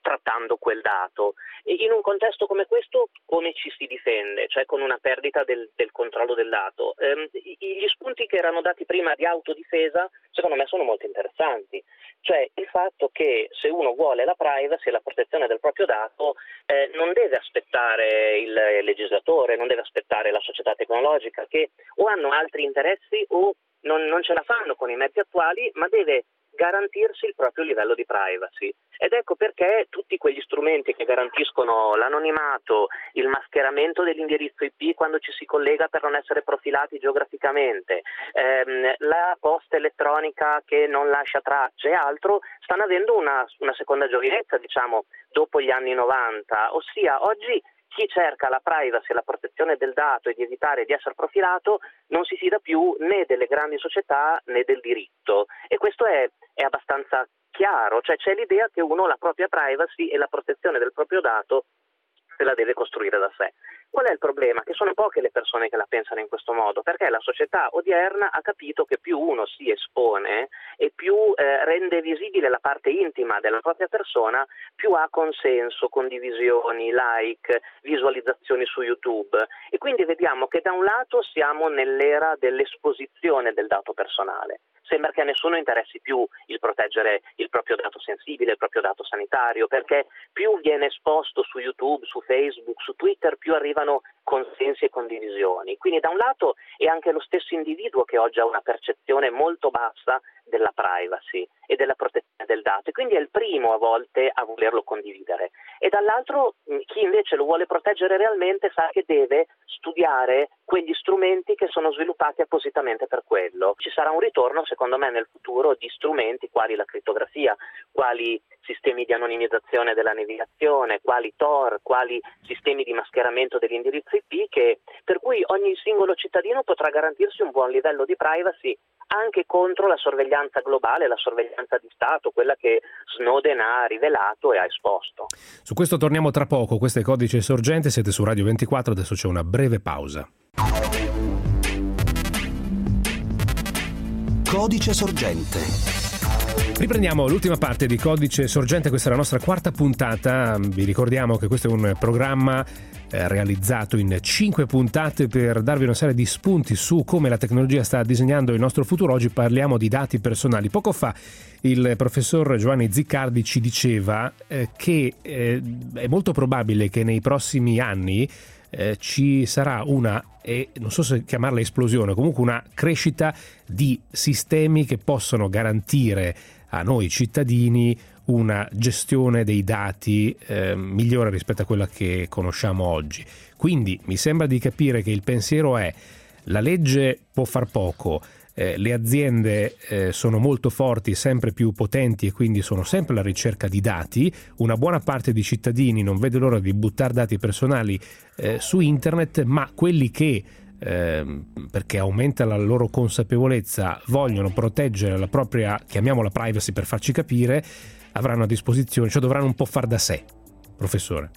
[SPEAKER 7] trattando quel dato. E in un contesto come questo, come ci si difende? Cioè con una perdita del, del controllo del dato. Eh, gli spunti che erano dati prima di autodifesa, secondo me, sono molto interessanti. Cioè il fatto che se uno vuole la privacy e la protezione del proprio dato, eh, non deve aspettare il legislatore, non deve aspettare la società tecnologica che o hanno altri interessi o non, non ce la fanno con i mezzi attuali, ma deve garantirsi il proprio livello di privacy. Ed ecco perché tutti quegli strumenti che garantiscono l'anonimato, il mascheramento dell'indirizzo IP quando ci si collega per non essere profilati geograficamente, ehm, la posta elettronica che non lascia tracce e altro, stanno avendo una, una seconda giovinezza, diciamo, dopo gli anni 90. Ossia, oggi chi cerca la privacy e la protezione del dato e di evitare di essere profilato non si fida più né delle grandi società né del diritto e questo è, è abbastanza chiaro, cioè c'è l'idea che uno la propria privacy e la protezione del proprio dato se la deve costruire da sé. Qual è il problema? Che sono poche le persone che la pensano in questo modo, perché la società odierna ha capito che più uno si espone e più eh, rende visibile la parte intima della propria persona, più ha consenso, condivisioni, like, visualizzazioni su YouTube. E quindi vediamo che da un lato siamo nell'era dell'esposizione del dato personale sembra che a nessuno interessi più il proteggere il proprio dato sensibile, il proprio dato sanitario, perché più viene esposto su YouTube, su Facebook, su Twitter, più arrivano consensi e condivisioni. Quindi da un lato è anche lo stesso individuo che oggi ha una percezione molto bassa della privacy e della protezione del dato e quindi è il primo a volte a volerlo condividere e dall'altro chi invece lo vuole proteggere realmente sa che deve studiare quegli strumenti che sono sviluppati appositamente per quello. Ci sarà un ritorno secondo me nel futuro di strumenti quali la crittografia, quali sistemi di anonimizzazione della navigazione, quali Tor, quali sistemi di mascheramento degli indirizzi IP che, per cui ogni singolo cittadino potrà garantirsi un buon livello di privacy anche contro la sorveglianza globale, la sorveglianza di Stato, quella che Snowden ha rivelato e ha esposto.
[SPEAKER 2] Su questo torniamo tra poco, questo è Codice Sorgente, siete su Radio 24, adesso c'è una breve pausa.
[SPEAKER 1] Codice Sorgente.
[SPEAKER 2] Riprendiamo l'ultima parte di Codice Sorgente, questa è la nostra quarta puntata. Vi ricordiamo che questo è un programma eh, realizzato in cinque puntate per darvi una serie di spunti su come la tecnologia sta disegnando il nostro futuro. Oggi parliamo di dati personali. Poco fa il professor Giovanni Ziccardi ci diceva eh, che eh, è molto probabile che nei prossimi anni ci sarà una, non so se chiamarla esplosione, comunque una crescita di sistemi che possono garantire a noi cittadini una gestione dei dati eh, migliore rispetto a quella che conosciamo oggi. Quindi mi sembra di capire che il pensiero è la legge può far poco, eh, le aziende eh, sono molto forti, sempre più potenti e quindi sono sempre alla ricerca di dati, una buona parte di cittadini non vede l'ora di buttare dati personali eh, su internet, ma quelli che eh, perché aumenta la loro consapevolezza, vogliono proteggere la propria, chiamiamola privacy per farci capire, avranno a disposizione, cioè dovranno un po' far da sé. Professore.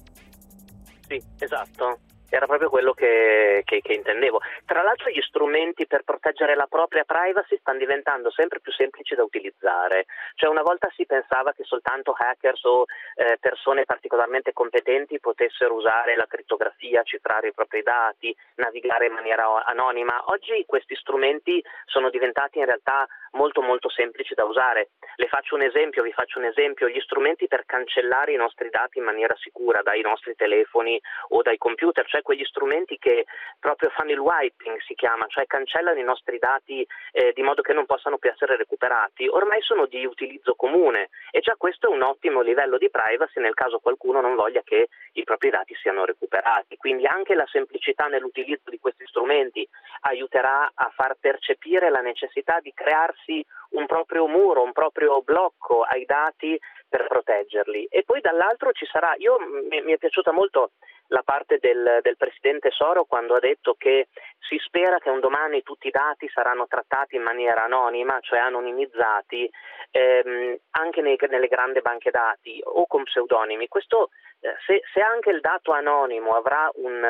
[SPEAKER 7] Sì, esatto era proprio quello che, che, che, intendevo. Tra l'altro gli strumenti per proteggere la propria privacy stanno diventando sempre più semplici da utilizzare, cioè una volta si pensava che soltanto hackers o eh, persone particolarmente competenti potessero usare la crittografia, cifrare i propri dati, navigare in maniera anonima, oggi questi strumenti sono diventati in realtà molto molto semplici da usare. Le faccio un esempio, vi faccio un esempio, gli strumenti per cancellare i nostri dati in maniera sicura dai nostri telefoni o dai computer, cioè cioè quegli strumenti che proprio fanno il wiping si chiama, cioè cancellano i nostri dati eh, di modo che non possano più essere recuperati, ormai sono di utilizzo comune e già questo è un ottimo livello di privacy nel caso qualcuno non voglia che i propri dati siano recuperati. Quindi anche la semplicità nell'utilizzo di questi strumenti aiuterà a far percepire la necessità di crearsi un proprio muro, un proprio blocco ai dati per proteggerli. E poi dall'altro ci sarà, io mi, mi è piaciuta molto la parte del, del, Presidente Soro quando ha detto che si spera che un domani tutti i dati saranno trattati in maniera anonima, cioè anonimizzati, ehm, anche nei, nelle grandi banche dati o con pseudonimi. Questo, eh, se, se, anche il dato anonimo avrà un,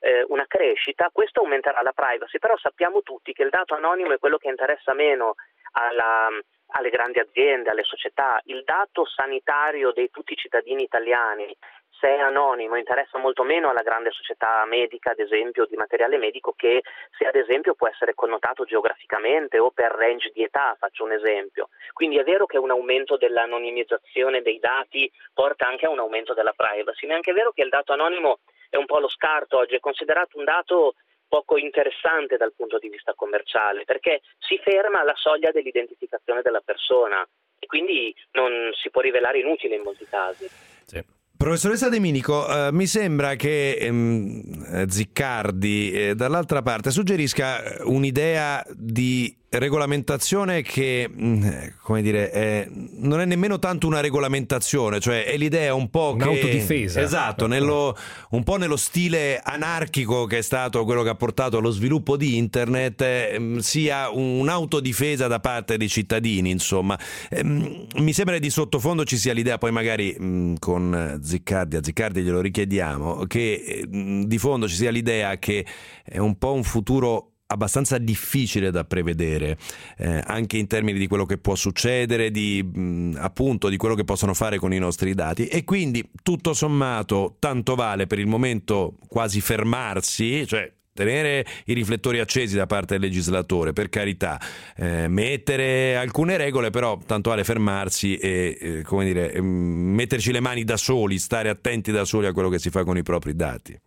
[SPEAKER 7] eh, una crescita, questo aumenterà la privacy, però sappiamo tutti che il dato anonimo è quello che interessa meno alla alle grandi aziende, alle società, il dato sanitario di tutti i cittadini italiani, se è anonimo, interessa molto meno alla grande società medica, ad esempio, di materiale medico, che se ad esempio può essere connotato geograficamente o per range di età, faccio un esempio. Quindi è vero che un aumento dell'anonimizzazione dei dati porta anche a un aumento della privacy, ma è anche vero che il dato anonimo è un po' lo scarto oggi, è considerato un dato poco interessante dal punto di vista commerciale, perché si ferma alla soglia dell'identificazione della persona e quindi non si può rivelare inutile in molti casi.
[SPEAKER 3] Sì. Professoressa De Minico, eh, mi sembra che ehm, Ziccardi eh, dall'altra parte suggerisca un'idea di regolamentazione che, mm, come dire, è, non è nemmeno tanto una regolamentazione, cioè è l'idea un po'
[SPEAKER 2] Un'autodifesa.
[SPEAKER 3] che... Esatto, nello, un po' nello stile anarchico che è stato quello che ha portato allo sviluppo di internet, eh, sia un'autodifesa da parte dei cittadini, insomma. Eh, mi sembra di sottofondo ci sia l'idea, poi magari mh, mm, con Ziccardi, a Ziccardi glielo richiediamo, che mh, mm, di fondo ci sia l'idea che è un po' un futuro abbastanza difficile da prevedere, eh, anche in termini di quello che può succedere, di, mh, appunto di quello che possono fare con i nostri dati e quindi tutto sommato tanto vale per il momento quasi fermarsi, cioè tenere i riflettori accesi da parte del legislatore, per carità, eh, mettere alcune regole, però tanto vale fermarsi e eh, come dire, metterci le mani da soli, stare attenti da soli a quello che si fa con i propri dati.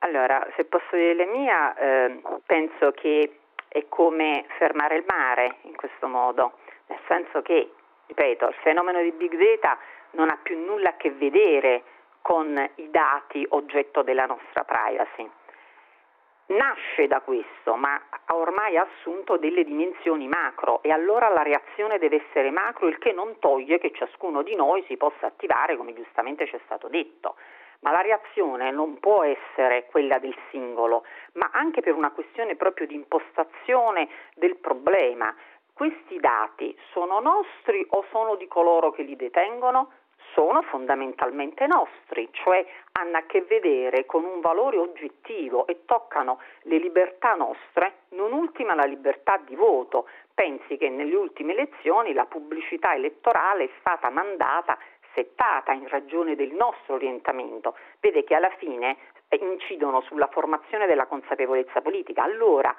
[SPEAKER 8] Allora, se posso dire la mia, eh, penso che è come fermare il mare in questo modo, nel senso che, ripeto, il fenomeno di big data non ha più nulla a che vedere con i dati oggetto della nostra privacy. Nasce da questo, ma ha ormai assunto delle dimensioni macro e allora la reazione deve essere macro, il che non toglie che ciascuno di noi si possa attivare, come giustamente ci è stato detto ma la reazione non può essere quella del singolo, ma anche per una questione proprio di impostazione del problema. Questi dati sono nostri o sono di coloro che li detengono? Sono fondamentalmente nostri, cioè hanno a che vedere con un valore oggettivo e toccano le libertà nostre, non ultima la libertà di voto. Pensi che nelle ultime elezioni la pubblicità elettorale è stata mandata settata in ragione del nostro orientamento, vede che alla fine eh, incidono sulla formazione della consapevolezza politica. Allora,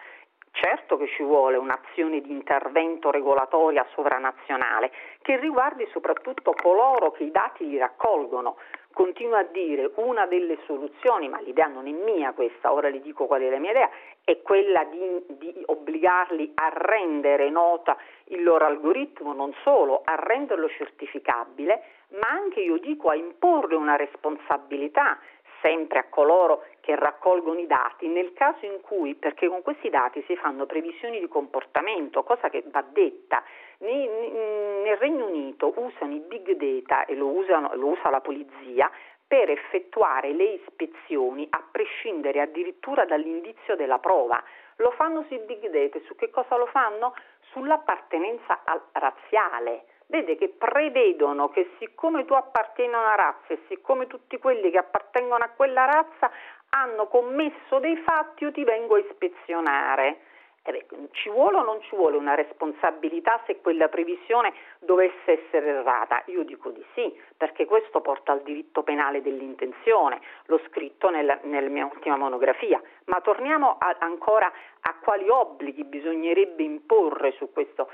[SPEAKER 8] certo che ci vuole un'azione di intervento regolatoria sovranazionale che riguardi soprattutto coloro che i dati li raccolgono. Continuo a dire una delle soluzioni, ma l'idea non è mia questa, ora le dico qual è la mia idea, è quella di, di obbligarli a rendere nota il loro algoritmo, non solo, a renderlo certificabile, ma anche io dico a imporre una responsabilità sempre a coloro che raccolgono i dati nel caso in cui, perché con questi dati si fanno previsioni di comportamento, cosa che va detta, nel Regno Unito usano i big data e lo, usano, lo usa la polizia per effettuare le ispezioni a prescindere addirittura dall'indizio della prova. Lo fanno sui big data, su che cosa lo fanno? Sull'appartenenza razziale vede che prevedono che siccome tu appartieni a una razza e siccome tutti quelli che appartengono a quella razza hanno commesso dei fatti, io ti vengo a ispezionare. Eh beh, ci vuole o non ci vuole una responsabilità se quella previsione dovesse essere errata? Io dico di sì, perché questo porta al diritto penale dell'intenzione, l'ho scritto nel, nella mia ultima monografia. Ma torniamo a, ancora a quali obblighi bisognerebbe imporre su, questo,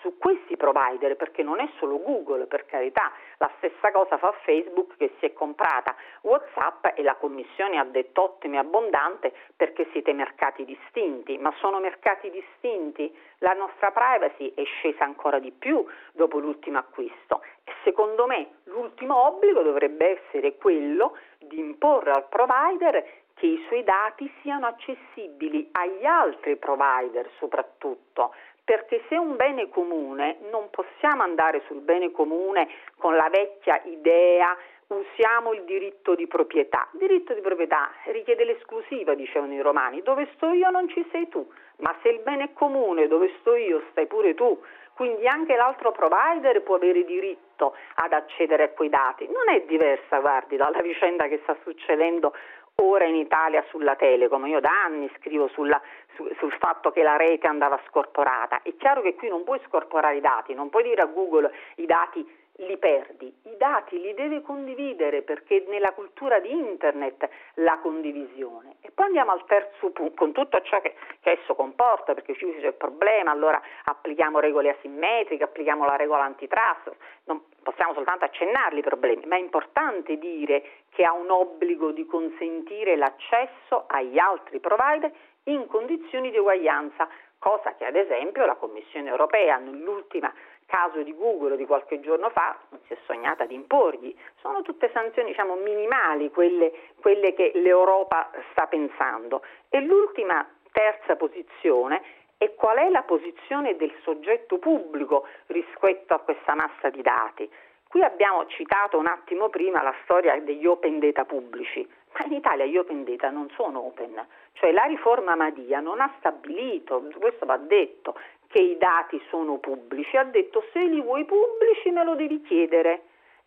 [SPEAKER 8] su questi provider, perché non è solo Google, per carità, la stessa cosa fa Facebook che si è comprata WhatsApp e la Commissione ha detto ottimo e abbondante perché siete mercati distinti, ma sono mercati distinti? La nostra privacy è scesa ancora di più dopo l'ultimo acquisto. Secondo me l'ultimo obbligo dovrebbe essere quello di imporre al provider che i suoi dati siano accessibili agli altri provider soprattutto, perché se un bene comune non possiamo andare sul bene comune con la vecchia idea usiamo il diritto di proprietà. Il diritto di proprietà richiede l'esclusiva, dicevano i romani, dove sto io non ci sei tu, ma se il bene è comune, dove sto io stai pure tu. Quindi anche l'altro provider può avere diritto ad accedere a quei dati. Non è diversa, guardi, dalla vicenda che sta succedendo ora in Italia sulla Telecom. Io da anni scrivo sulla, su, sul fatto che la rete andava scorporata. È chiaro che qui non puoi scorporare i dati, non puoi dire a Google i dati li perdi, i dati li devi condividere perché nella cultura di internet la condivisione. E poi andiamo al terzo punto, con tutto ciò che, che esso comporta, perché ci c'è il problema, allora applichiamo regole asimmetriche, applichiamo la regola antitrust, non possiamo soltanto accennarli i problemi, ma è importante dire che ha un obbligo di consentire l'accesso agli altri provider in condizioni di uguaglianza, cosa che ad esempio la Commissione europea nell'ultima caso di Google di qualche giorno fa non si è sognata di imporgli. Sono tutte sanzioni diciamo, minimali quelle, quelle che l'Europa sta pensando. E l'ultima terza posizione è qual è la posizione del soggetto pubblico rispetto a questa massa di dati. Qui abbiamo citato un attimo prima la storia degli open data pubblici, ma in Italia gli open data non sono open, cioè la riforma Madia non ha stabilito, questo va detto, che i dati sono pubblici, ha detto se li vuoi pubblici me lo devi chiedere,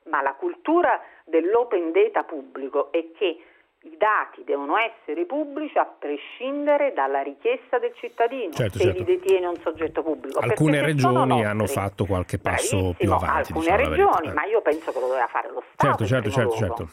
[SPEAKER 8] ma la cultura dell'open data pubblico è che i dati devono essere pubblici a prescindere dalla richiesta del cittadino
[SPEAKER 2] certo,
[SPEAKER 8] se
[SPEAKER 2] certo.
[SPEAKER 8] li detiene un soggetto pubblico.
[SPEAKER 2] Alcune regioni hanno fatto qualche passo
[SPEAKER 8] Bravissimo,
[SPEAKER 2] più avanti.
[SPEAKER 8] Alcune
[SPEAKER 2] diciamo
[SPEAKER 8] regioni, ma io penso che lo doveva fare lo Stato.
[SPEAKER 2] Certo, certo, certo, certo.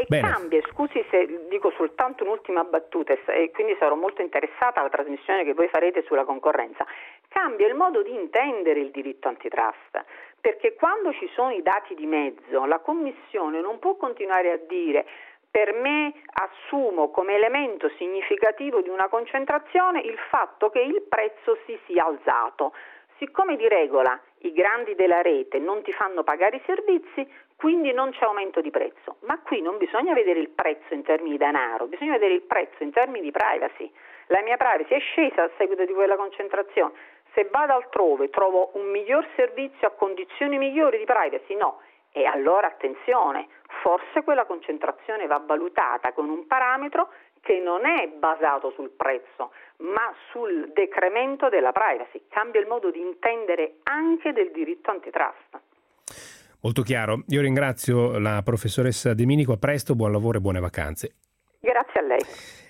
[SPEAKER 8] E
[SPEAKER 2] Bene.
[SPEAKER 8] cambia, scusi se dico soltanto un'ultima battuta e quindi sarò molto interessata alla trasmissione che voi farete sulla concorrenza, cambia il modo di intendere il diritto antitrust, perché quando ci sono i dati di mezzo la Commissione non può continuare a dire per me assumo come elemento significativo di una concentrazione il fatto che il prezzo si sia alzato. Siccome di regola i grandi della rete non ti fanno pagare i servizi, quindi non c'è aumento di prezzo. Ma qui non bisogna vedere il prezzo in termini di denaro, bisogna vedere il prezzo in termini di privacy. La mia privacy è scesa a seguito di quella concentrazione. Se vado altrove trovo un miglior servizio a condizioni migliori di privacy? No. E allora attenzione, forse quella concentrazione va valutata con un parametro che non è basato sul prezzo, ma sul decremento della privacy. Cambia il modo di intendere anche del diritto antitrust.
[SPEAKER 2] Molto chiaro. Io ringrazio la professoressa De Minico. A presto, buon lavoro e buone vacanze.
[SPEAKER 8] Grazie a lei.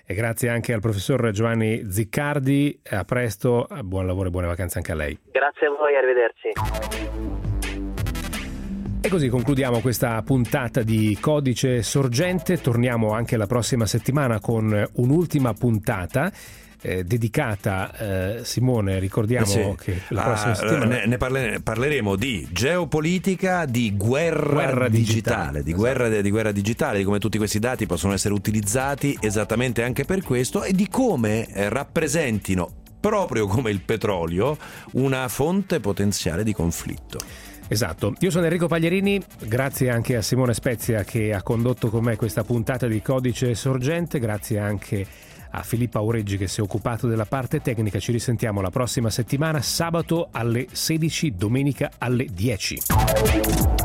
[SPEAKER 2] E grazie anche al professor Giovanni Ziccardi. A presto, buon lavoro e buone vacanze anche a lei.
[SPEAKER 7] Grazie a voi, arrivederci.
[SPEAKER 2] E così concludiamo questa puntata di Codice Sorgente. Torniamo anche la prossima settimana con un'ultima puntata. Eh, dedicata, eh, Simone, ricordiamo
[SPEAKER 3] Sì.
[SPEAKER 2] che la
[SPEAKER 3] Ah,
[SPEAKER 2] prossima settimana...
[SPEAKER 3] ne, ne parle- parleremo di geopolitica, di guerra,
[SPEAKER 2] Guerra digitale,
[SPEAKER 3] digitale, di, guerra, di guerra digitale, di come tutti questi dati possono essere utilizzati esattamente anche per questo e di come eh, rappresentino, proprio come il petrolio, una fonte potenziale di conflitto.
[SPEAKER 2] Esatto, io sono Enrico Pagliarini, grazie anche a Simone Spezia che ha condotto con me questa puntata di Codice Sorgente, grazie anche a Filippa Aureggi che si è occupato della parte tecnica, ci risentiamo la prossima settimana, sabato alle 16, domenica alle 10.